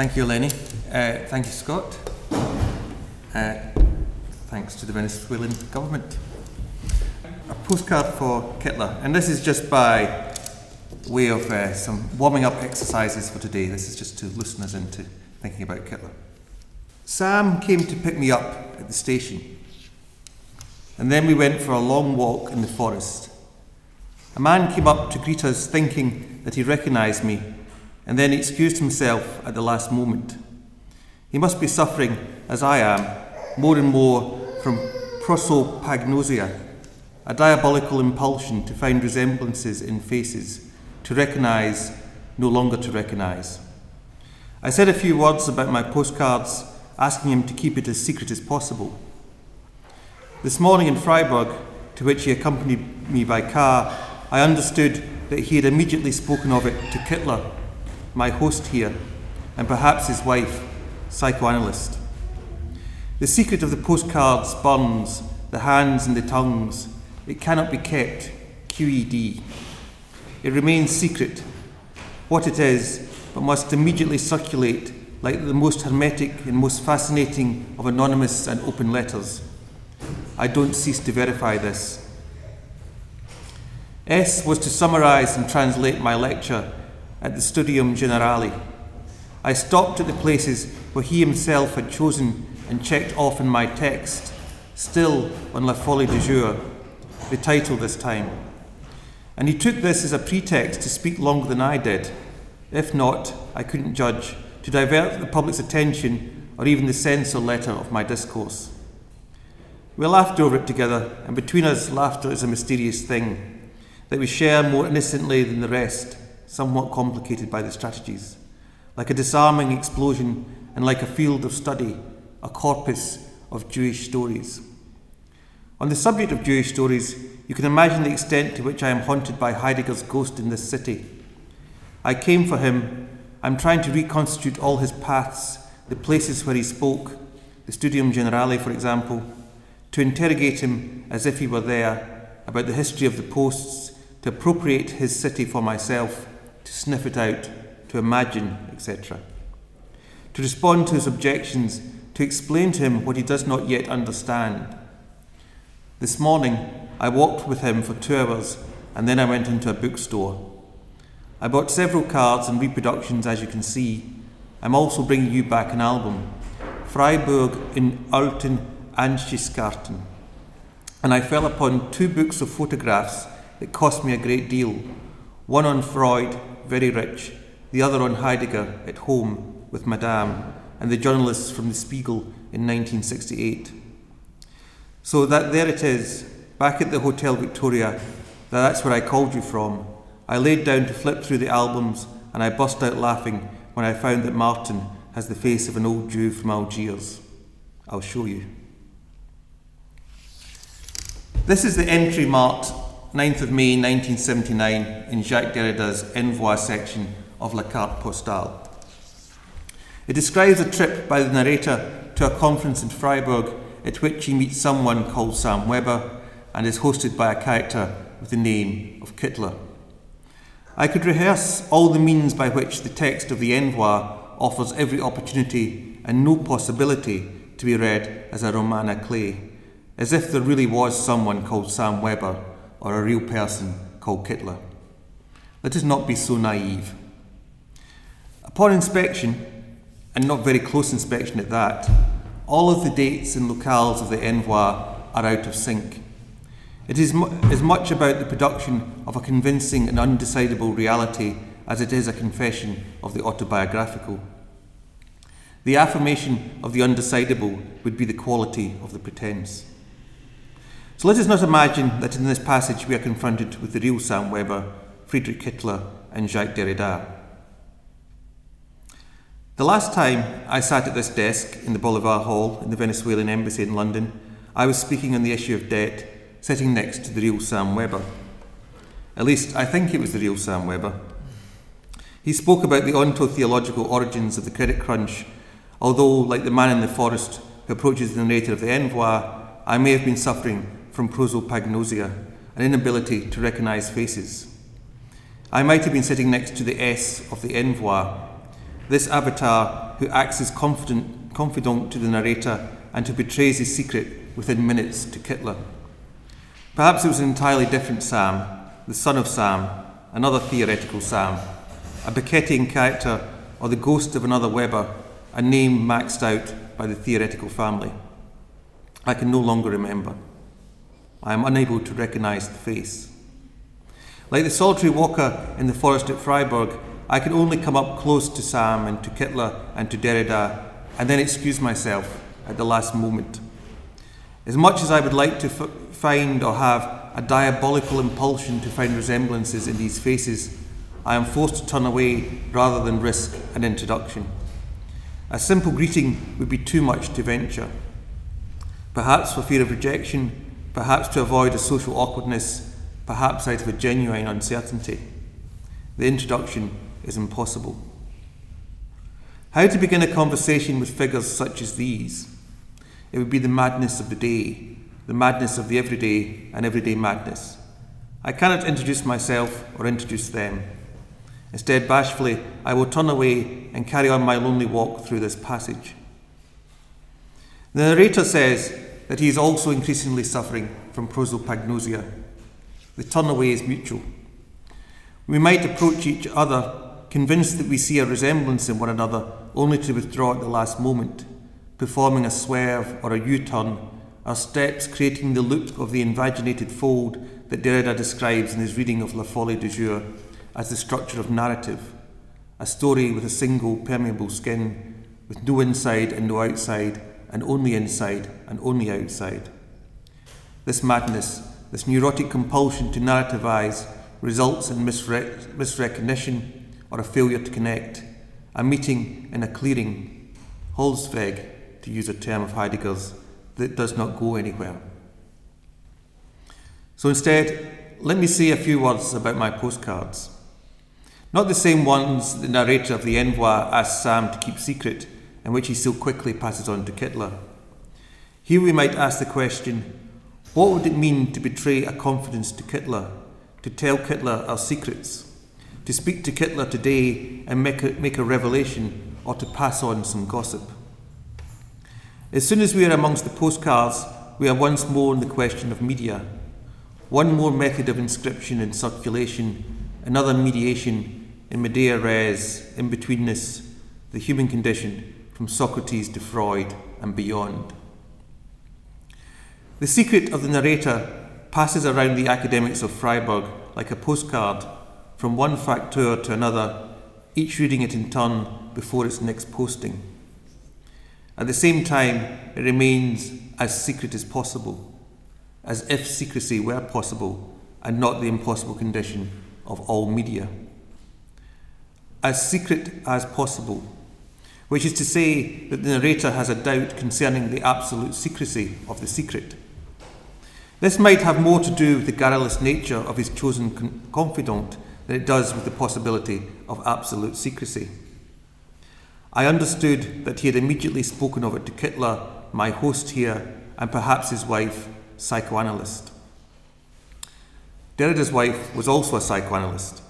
Thank you, Lenny. Uh, thank you, Scott. Uh, thanks to the Venezuelan government. A postcard for Kittler, and this is just by way of uh, some warming up exercises for today. This is just to loosen us into thinking about Kittler. Sam came to pick me up at the station, and then we went for a long walk in the forest. A man came up to greet us, thinking that he recognised me, and then excused himself at the last moment. He must be suffering, as I am, more and more from prosopagnosia, a diabolical impulsion to find resemblances in faces, to recognise, no longer to recognise. I said a few words about my postcards, asking him to keep it as secret as possible. This morning in Freiburg, to which he accompanied me by car, I understood that he had immediately spoken of it to Kittler, my host here, and perhaps his wife, psychoanalyst. The secret of the postcards burns, the hands and the tongues. It cannot be kept. QED. It remains secret. What it is, but must immediately circulate like the most hermetic and most fascinating of anonymous and open letters. I don't cease to verify this. S was to summarise and translate my lecture at the Studium Generale. I stopped at the places where he himself had chosen and checked off in my text, still on La Folie du Jour, the title this time. And he took this as a pretext to speak longer than I did. If not, I couldn't judge, to divert the public's attention or even the censor letter of my discourse. We laughed over it together, and between us, laughter is a mysterious thing that we share more innocently than the rest, somewhat complicated by the strategies. Like a disarming explosion and like a field of study, a corpus of Jewish stories. On the subject of Jewish stories, you can imagine the extent to which I am haunted by Heidegger's ghost in this city. I came for him. I'm trying to reconstitute all his paths, the places where he spoke, the Studium Generale, for example, to interrogate him as if he were there, about the history of the posts, to appropriate his city for myself, to sniff it out, to imagine, etc. To respond to his objections, to explain to him what he does not yet understand. This morning, I walked with him for two hours and then I went into a bookstore. I bought several cards and reproductions, as you can see. I'm also bringing you back an album, Freiburg in Alten Ansichtskarten. And I fell upon two books of photographs that cost me a great deal. One on Freud, very rich, the other on Heidegger, at home with Madame, and the journalists from the Spiegel in 1968. So that there it is, back at the Hotel Victoria, that's where I called you from. I laid down to flip through the albums and I burst out laughing when I found that Martin has the face of an old Jew from Algiers. I'll show you. This is the entry marked 9th of May 1979 in Jacques Derrida's Envoi section of La Carte Postale. It describes a trip by the narrator to a conference in Freiburg at which he meets someone called Sam Weber and is hosted by a character with the name of Kittler. I could rehearse all the means by which the text of the Envoi offers every opportunity and no possibility to be read as a roman à clef, as if there really was someone called Sam Weber or a real person called Kittler. Let us not be so naive. Upon inspection, and not very close inspection at that, all of the dates and locales of the Envoi are out of sync. It is mu- as much about the production of a convincing and undecidable reality as it is a confession of the autobiographical. The affirmation of the undecidable would be the quality of the pretense. So let us not imagine that in this passage we are confronted with the real Sam Weber, Friedrich Kittler, and Jacques Derrida. The last time I sat at this desk in the Bolivar Hall in the Venezuelan Embassy in London, I was speaking on the issue of debt, sitting next to the real Sam Weber. At least, I think it was the real Sam Weber. He spoke about the ontotheological origins of the credit crunch, although, like the man in the forest who approaches the narrator of the Envoi, I may have been suffering from prosopagnosia, an inability to recognise faces. I might have been sitting next to the S of the Envoi. This avatar who acts as confidant, confidant to the narrator and who betrays his secret within minutes to Kittler. Perhaps it was an entirely different Sam, the son of Sam, another theoretical Sam, a Beckettian character or the ghost of another Weber, a name maxed out by the theoretical family. I can no longer remember. I am unable to recognize the face. Like the solitary walker in the forest at Freiburg, I can only come up close to Sam and to Kittler and to Derrida and then excuse myself at the last moment. As much as I would like to f- find or have a diabolical impulsion to find resemblances in these faces, I am forced to turn away rather than risk an introduction. A simple greeting would be too much to venture. Perhaps for fear of rejection, perhaps to avoid a social awkwardness, perhaps out of a genuine uncertainty. The introduction is impossible. How to begin a conversation with figures such as these? It would be the madness of the day, the madness of the everyday and everyday madness. I cannot introduce myself or introduce them. Instead, bashfully, I will turn away and carry on my lonely walk through this passage. The narrator says that he is also increasingly suffering from prosopagnosia. The turn away is mutual. We might approach each other convinced that we see a resemblance in one another only to withdraw at the last moment, performing a swerve or a U turn, our steps creating the loop of the invaginated fold that Derrida describes in his reading of La Folie du Jour as the structure of narrative, a story with a single permeable skin, with no inside and no outside, and only inside and only outside. This madness, this neurotic compulsion to narrativize, results in misre- misrecognition or a failure to connect, a meeting in a clearing, Holzweg, to use a term of Heidegger's, that does not go anywhere. So instead, let me say a few words about my postcards. Not the same ones the narrator of the Envoi asked Sam to keep secret, and which he so quickly passes on to Kittler. Here we might ask the question what would it mean to betray a confidence to Kittler, to tell Kittler our secrets, to speak to Kittler today and make a, make a revelation, or to pass on some gossip? As soon as we are amongst the postcards, we are once more in the question of media. One more method of inscription and circulation, another mediation in media res, in betweenness, the human condition, from Socrates to Freud and beyond. The secret of the narrator passes around the academics of Freiburg like a postcard from one facteur to another, each reading it in turn before its next posting. At the same time, it remains as secret as possible, as if secrecy were possible and not the impossible condition of all media. As secret as possible which is to say that the narrator has a doubt concerning the absolute secrecy of the secret. This might have more to do with the garrulous nature of his chosen con- confidant than it does with the possibility of absolute secrecy. I understood that he had immediately spoken of it to Kittler, my host here, and perhaps his wife, psychoanalyst. Derrida's wife was also a psychoanalyst.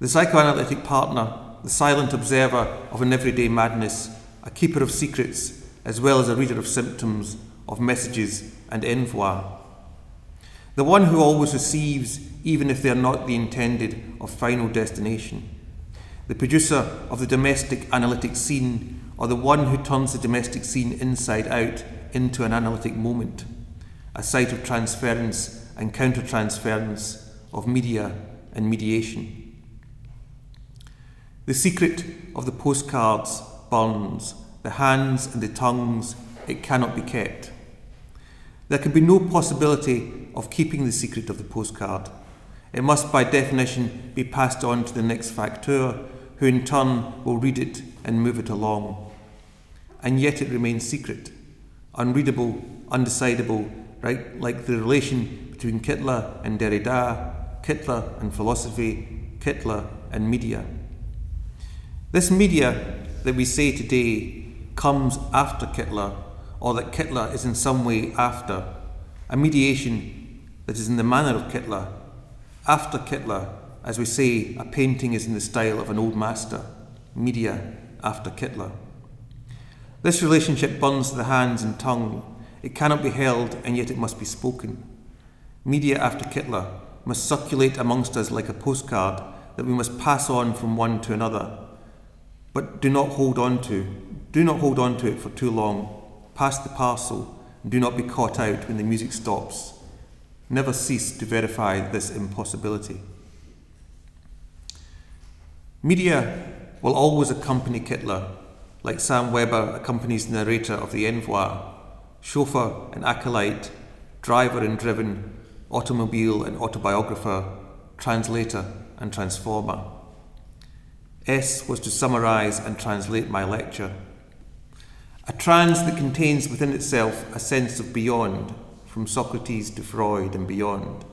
The psychoanalytic partner the silent observer of an everyday madness, a keeper of secrets, as well as a reader of symptoms, of messages and envoi. The one who always receives, even if they are not the intended or final destination. The producer of the domestic analytic scene, or the one who turns the domestic scene inside out into an analytic moment, a site of transference and countertransference, of media and mediation. The secret of the postcards burns, the hands and the tongues, it cannot be kept. There can be no possibility of keeping the secret of the postcard. It must, by definition, be passed on to the next facteur, who in turn will read it and move it along. And yet it remains secret, unreadable, undecidable, right, like the relation between Kittler and Derrida, Kittler and philosophy, Kittler and media. This media that we say today comes after Kittler, or that Kittler is in some way after, a mediation that is in the manner of Kittler. After Kittler, as we say, a painting is in the style of an old master, media after Kittler. This relationship burns the hands and tongue. It cannot be held, and yet it must be spoken. Media after Kittler must circulate amongst us like a postcard that we must pass on from one to another. But do not hold on to, do not hold on to it for too long. Pass the parcel and do not be caught out when the music stops. Never cease to verify this impossibility. Media will always accompany Kittler, like Sam Weber accompanies the narrator of the Envoi, chauffeur and acolyte, driver and driven, automobile and autobiographer, translator and transformer. S was to summarize and translate my lecture. A trance that contains within itself a sense of beyond, from Socrates to Freud and beyond.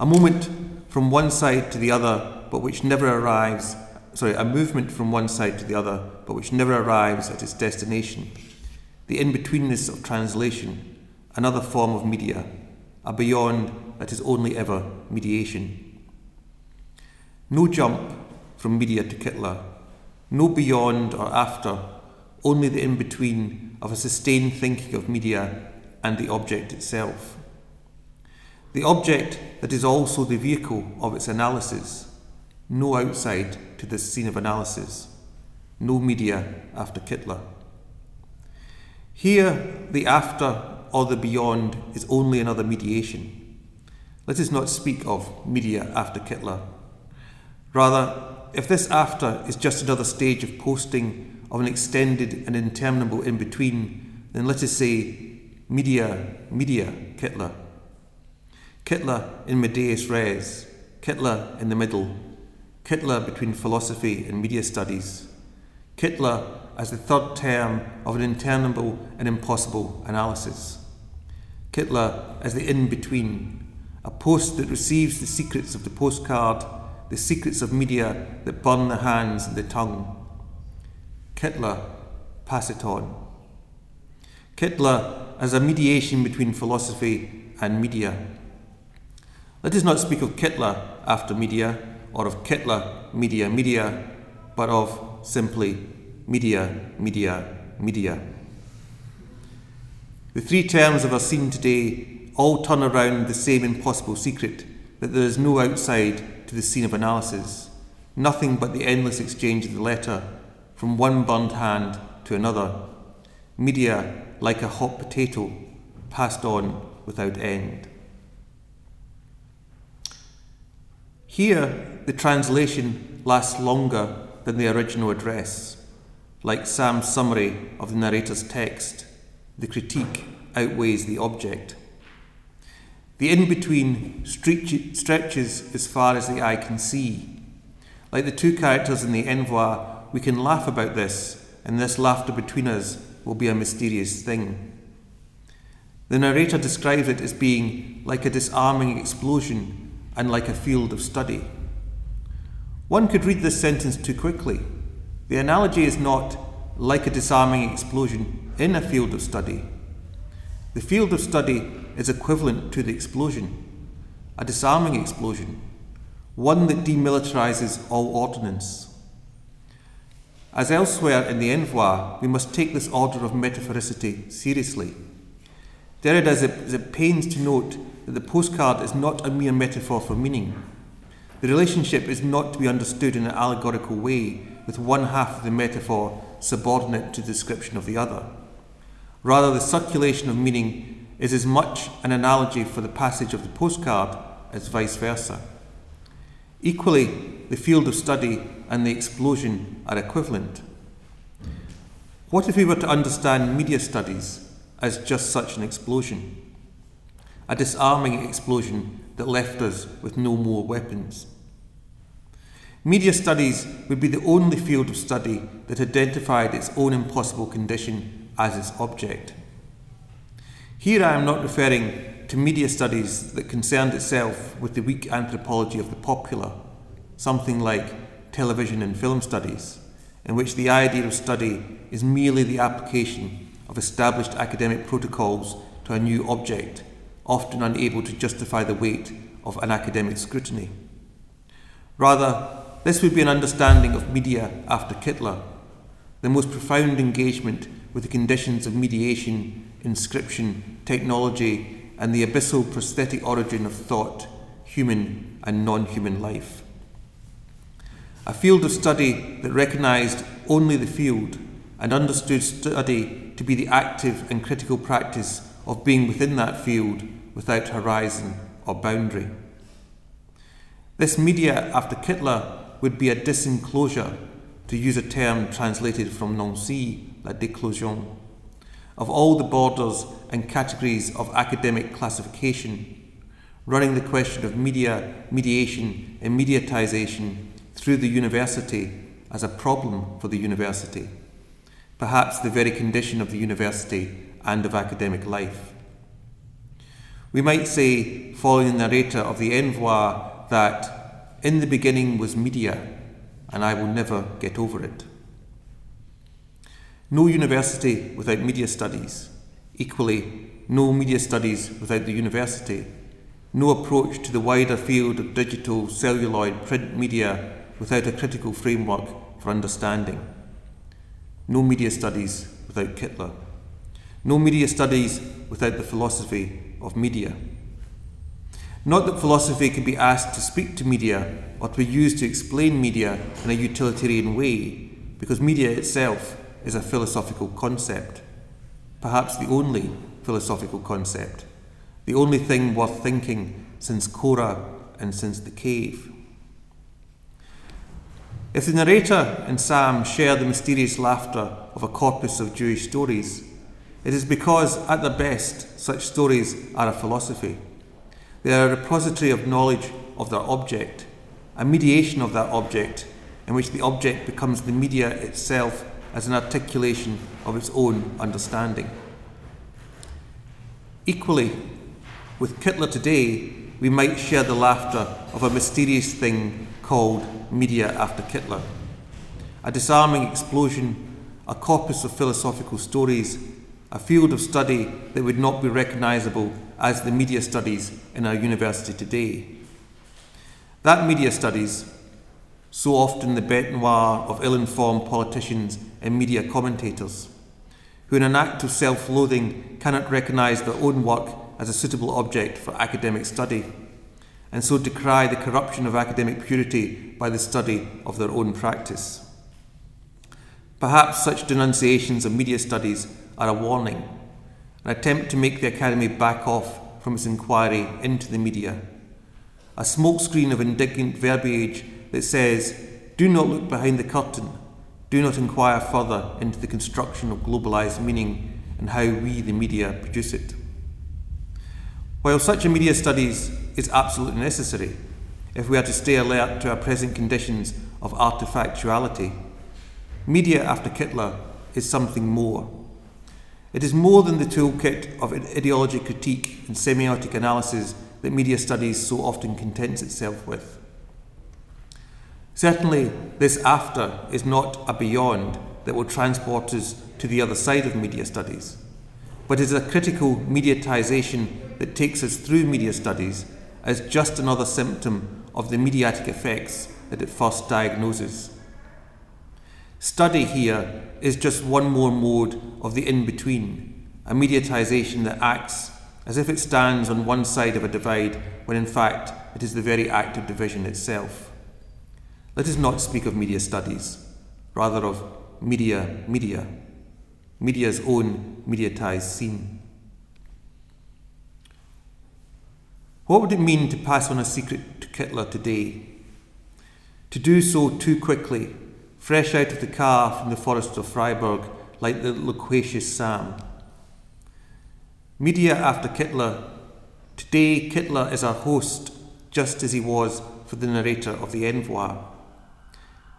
A moment from one side to the other, but which never arrives, sorry, a movement from one side to the other, but which never arrives at its destination. The in betweenness of translation, another form of media, a beyond that is only ever mediation. No jump from media to Kittler, no beyond or after, only the in between of a sustained thinking of media and the object itself. The object that is also the vehicle of its analysis, no outside to this scene of analysis, no media after Kittler. Here, the after or the beyond is only another mediation. Let us not speak of media after Kittler. Rather, if this after is just another stage of posting of an extended and interminable in between, then let us say media, media, Kittler. Kittler in medias res, Kittler in the middle, Kittler between philosophy and media studies, Kittler as the third term of an interminable and impossible analysis. Kittler as the in between, a post that receives the secrets of the postcard, the secrets of media that burn the hands and the tongue. Kittler, pass it on. Kittler as a mediation between philosophy and media. Let us not speak of Kittler after media, or of Kittler, media, media, but of simply media, media, media. The three terms of our scene today all turn around the same impossible secret that there is no outside to the scene of analysis, nothing but the endless exchange of the letter from one burned hand to another. Media like a hot potato passed on without end. Here, the translation lasts longer than the original address, like Sam's summary of the narrator's text the critique outweighs the object. The in between stretches as far as the eye can see. Like the two characters in the Envoi, we can laugh about this, and this laughter between us will be a mysterious thing. The narrator describes it as being like a disarming explosion and like a field of study. One could read this sentence too quickly. The analogy is not like a disarming explosion in a field of study. The field of study is equivalent to the explosion, a disarming explosion, one that demilitarizes all ordnance. As elsewhere in the Envoi, we must take this order of metaphoricity seriously. Derrida is at pains to note that the postcard is not a mere metaphor for meaning. The relationship is not to be understood in an allegorical way, with one half of the metaphor subordinate to the description of the other. Rather, the circulation of meaning is as much an analogy for the passage of the postcard as vice versa. Equally, the field of study and the explosion are equivalent. What if we were to understand media studies as just such an explosion? A disarming explosion that left us with no more weapons. Media studies would be the only field of study that identified its own impossible condition as its object. Here I am not referring to media studies that concerned itself with the weak anthropology of the popular, something like television and film studies, in which the idea of study is merely the application of established academic protocols to a new object, often unable to justify the weight of an academic scrutiny. Rather, this would be an understanding of media after Kittler the most profound engagement with the conditions of mediation, inscription, technology, and the abyssal prosthetic origin of thought, human and non human life. A field of study that recognised only the field and understood study to be the active and critical practice of being within that field without horizon or boundary. This media after Kittler would be a disenclosure, to use a term translated from Nancy, la déclosion, of all the borders and categories of academic classification, running the question of media, mediation, and mediatization through the university as a problem for the university, perhaps the very condition of the university and of academic life. We might say, following the narrator of the Envoi, that in the beginning was media, and I will never get over it. No university without media studies. Equally, no media studies without the university. No approach to the wider field of digital, celluloid, print media without a critical framework for understanding. No media studies without Kittler. No media studies without the philosophy of media. Not that philosophy can be asked to speak to media or to be used to explain media in a utilitarian way, because media itself is a philosophical concept, perhaps the only philosophical concept, the only thing worth thinking since Khora and since the cave. If the narrator and Sam share the mysterious laughter of a corpus of Jewish stories, it is because, at their best, such stories are a philosophy. They are a repository of knowledge of their object, a mediation of that object, in which the object becomes the media itself as an articulation of its own understanding. Equally, with Kittler today, we might share the laughter of a mysterious thing called media after Kittler. A disarming explosion, a corpus of philosophical stories a field of study that would not be recognisable as the media studies in our university today. That media studies, so often the bete noire of ill informed politicians and media commentators, who in an act of self loathing cannot recognise their own work as a suitable object for academic study, and so decry the corruption of academic purity by the study of their own practice. Perhaps such denunciations of media studies are a warning, an attempt to make the Academy back off from its inquiry into the media, a smokescreen of indignant verbiage that says, Do not look behind the curtain, do not inquire further into the construction of globalised meaning and how we, the media, produce it. While such a media studies is absolutely necessary, if we are to stay alert to our present conditions of artifactuality, media after Kittler is something more. It is more than the toolkit of ideology critique and semiotic analysis that media studies so often contents itself with. Certainly, this after is not a beyond that will transport us to the other side of media studies, but is a critical mediatization that takes us through media studies as just another symptom of the mediatic effects that it first diagnoses. Study here is just one more mode of the in between, a mediatization that acts as if it stands on one side of a divide when in fact it is the very act of division itself. Let us not speak of media studies, rather of media, media, media's own mediatized scene. What would it mean to pass on a secret to Kittler today? To do so too quickly fresh out of the car from the forest of Freiburg, like the loquacious Sam. Media after Kittler. Today, Kittler is our host, just as he was for the narrator of the Envoi.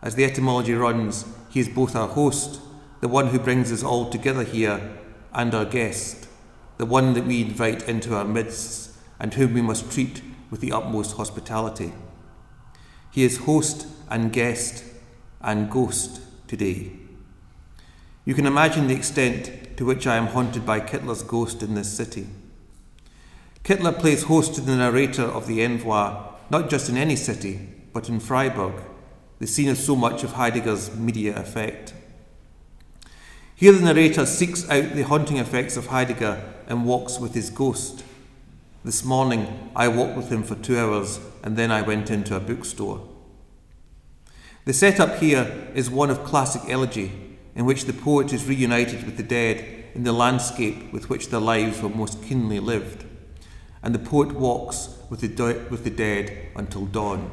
As the etymology runs, he is both our host, the one who brings us all together here, and our guest, the one that we invite into our midst and whom we must treat with the utmost hospitality. He is host and guest and ghost today. You can imagine the extent to which I am haunted by Kittler's ghost in this city. Kittler plays host to the narrator of the Envoi, not just in any city, but in Freiburg, the scene of so much of Heidegger's media effect. Here, the narrator seeks out the haunting effects of Heidegger and walks with his ghost. This morning, I walked with him for two hours and then I went into a bookstore. The setup here is one of classic elegy, in which the poet is reunited with the dead in the landscape with which their lives were most keenly lived, and the poet walks with the, de- with the dead until dawn.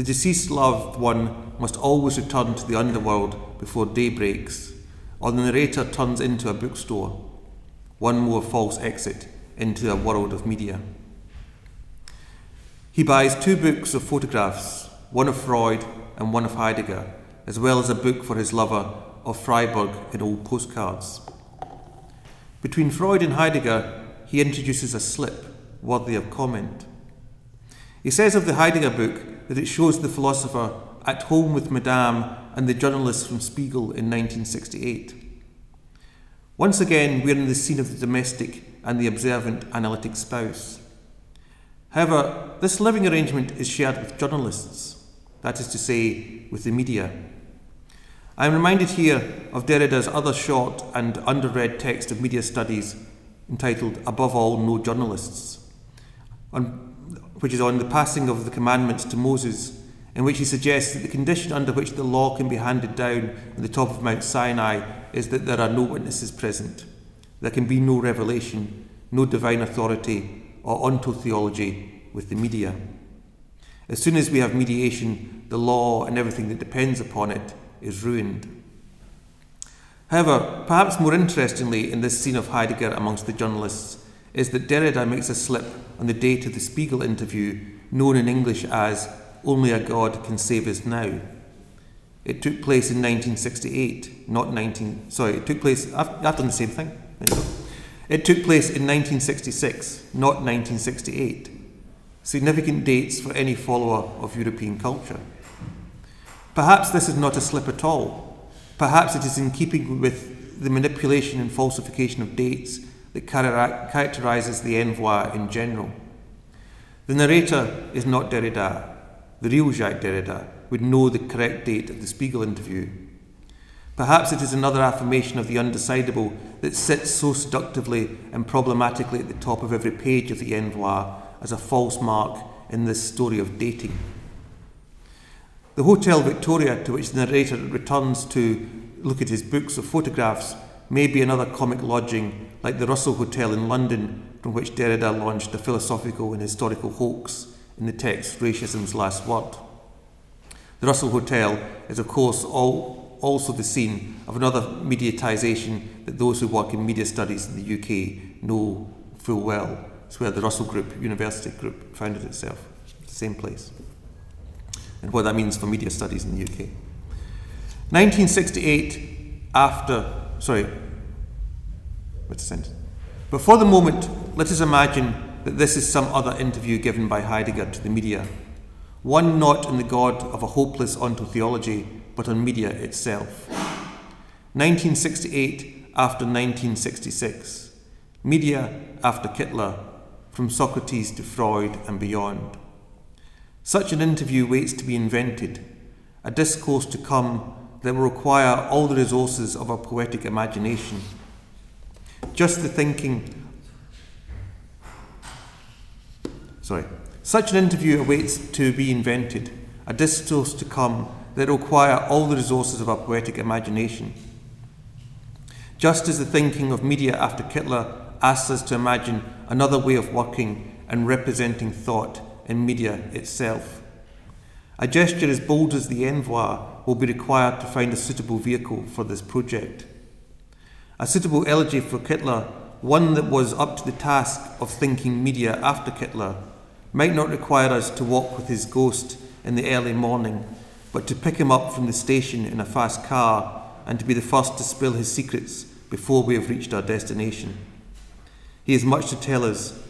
The deceased loved one must always return to the underworld before day breaks, or the narrator turns into a bookstore, one more false exit into a world of media. He buys two books of photographs, one of Freud and one of Heidegger, as well as a book for his lover of Freiburg in old postcards. Between Freud and Heidegger, he introduces a slip worthy of comment. He says of the Heidegger book that it shows the philosopher at home with Madame and the journalist from Spiegel in 1968. Once again, we're in the scene of the domestic and the observant analytic spouse. However, this living arrangement is shared with journalists, that is to say, with the media. I am reminded here of Derrida's other short and underread text of media studies entitled Above All, No Journalists, on, which is on the passing of the commandments to Moses in which he suggests that the condition under which the law can be handed down on the top of Mount Sinai is that there are no witnesses present. There can be no revelation, no divine authority or ontotheology with the media. As soon as we have mediation, the law and everything that depends upon it is ruined. However, perhaps more interestingly in this scene of Heidegger amongst the journalists is that Derrida makes a slip on the date of the Spiegel interview, known in English as only a God Can Save Us Now. It took place in 1968, not 19. Sorry, it took place. I've, I've done the same thing. It took place in 1966, not 1968. Significant dates for any follower of European culture. Perhaps this is not a slip at all. Perhaps it is in keeping with the manipulation and falsification of dates that characterises the Envoi in general. The narrator is not Derrida, the real Jacques Derrida, would know the correct date of the Spiegel interview. Perhaps it is another affirmation of the undecidable that sits so seductively and problematically at the top of every page of the Envoi as a false mark in this story of dating. The Hotel Victoria, to which the narrator returns to look at his books of photographs, may be another comic lodging like the Russell Hotel in London, from which Derrida launched a philosophical and historical hoax in the text Racism's Last Word. The Russell Hotel is, of course, all, also the scene of another mediatisation that those who work in media studies in the UK know full well. It's where the Russell Group, University Group, founded itself. It's the same place. And what that means for media studies in the UK. 1968, after, sorry, sentence? But for the moment, let us imagine that this is some other interview given by Heidegger to the media, one not in the God of a hopeless ontotheology, but on media itself. 1968 after 1966, media after Kittler, from Socrates to Freud and beyond. Such an interview waits to be invented, a discourse to come that will require all the resources of our poetic imagination. Just the thinking Sorry. Such an interview awaits to be invented, a discourse to come that will require all the resources of our poetic imagination. Just as the thinking of media after Kittler asks us to imagine another way of working and representing thought in media itself. A gesture as bold as the Envoi will be required to find a suitable vehicle for this project. A suitable elegy for Kittler, one that was up to the task of thinking media after Kittler, might not require us to walk with his ghost in the early morning, but to pick him up from the station in a fast car and to be the first to spill his secrets before we have reached our destination. He has much to tell us,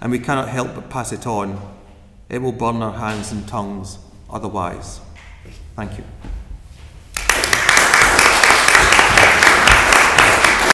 and we cannot help but pass it on. It will burn our hands and tongues otherwise. Thank you.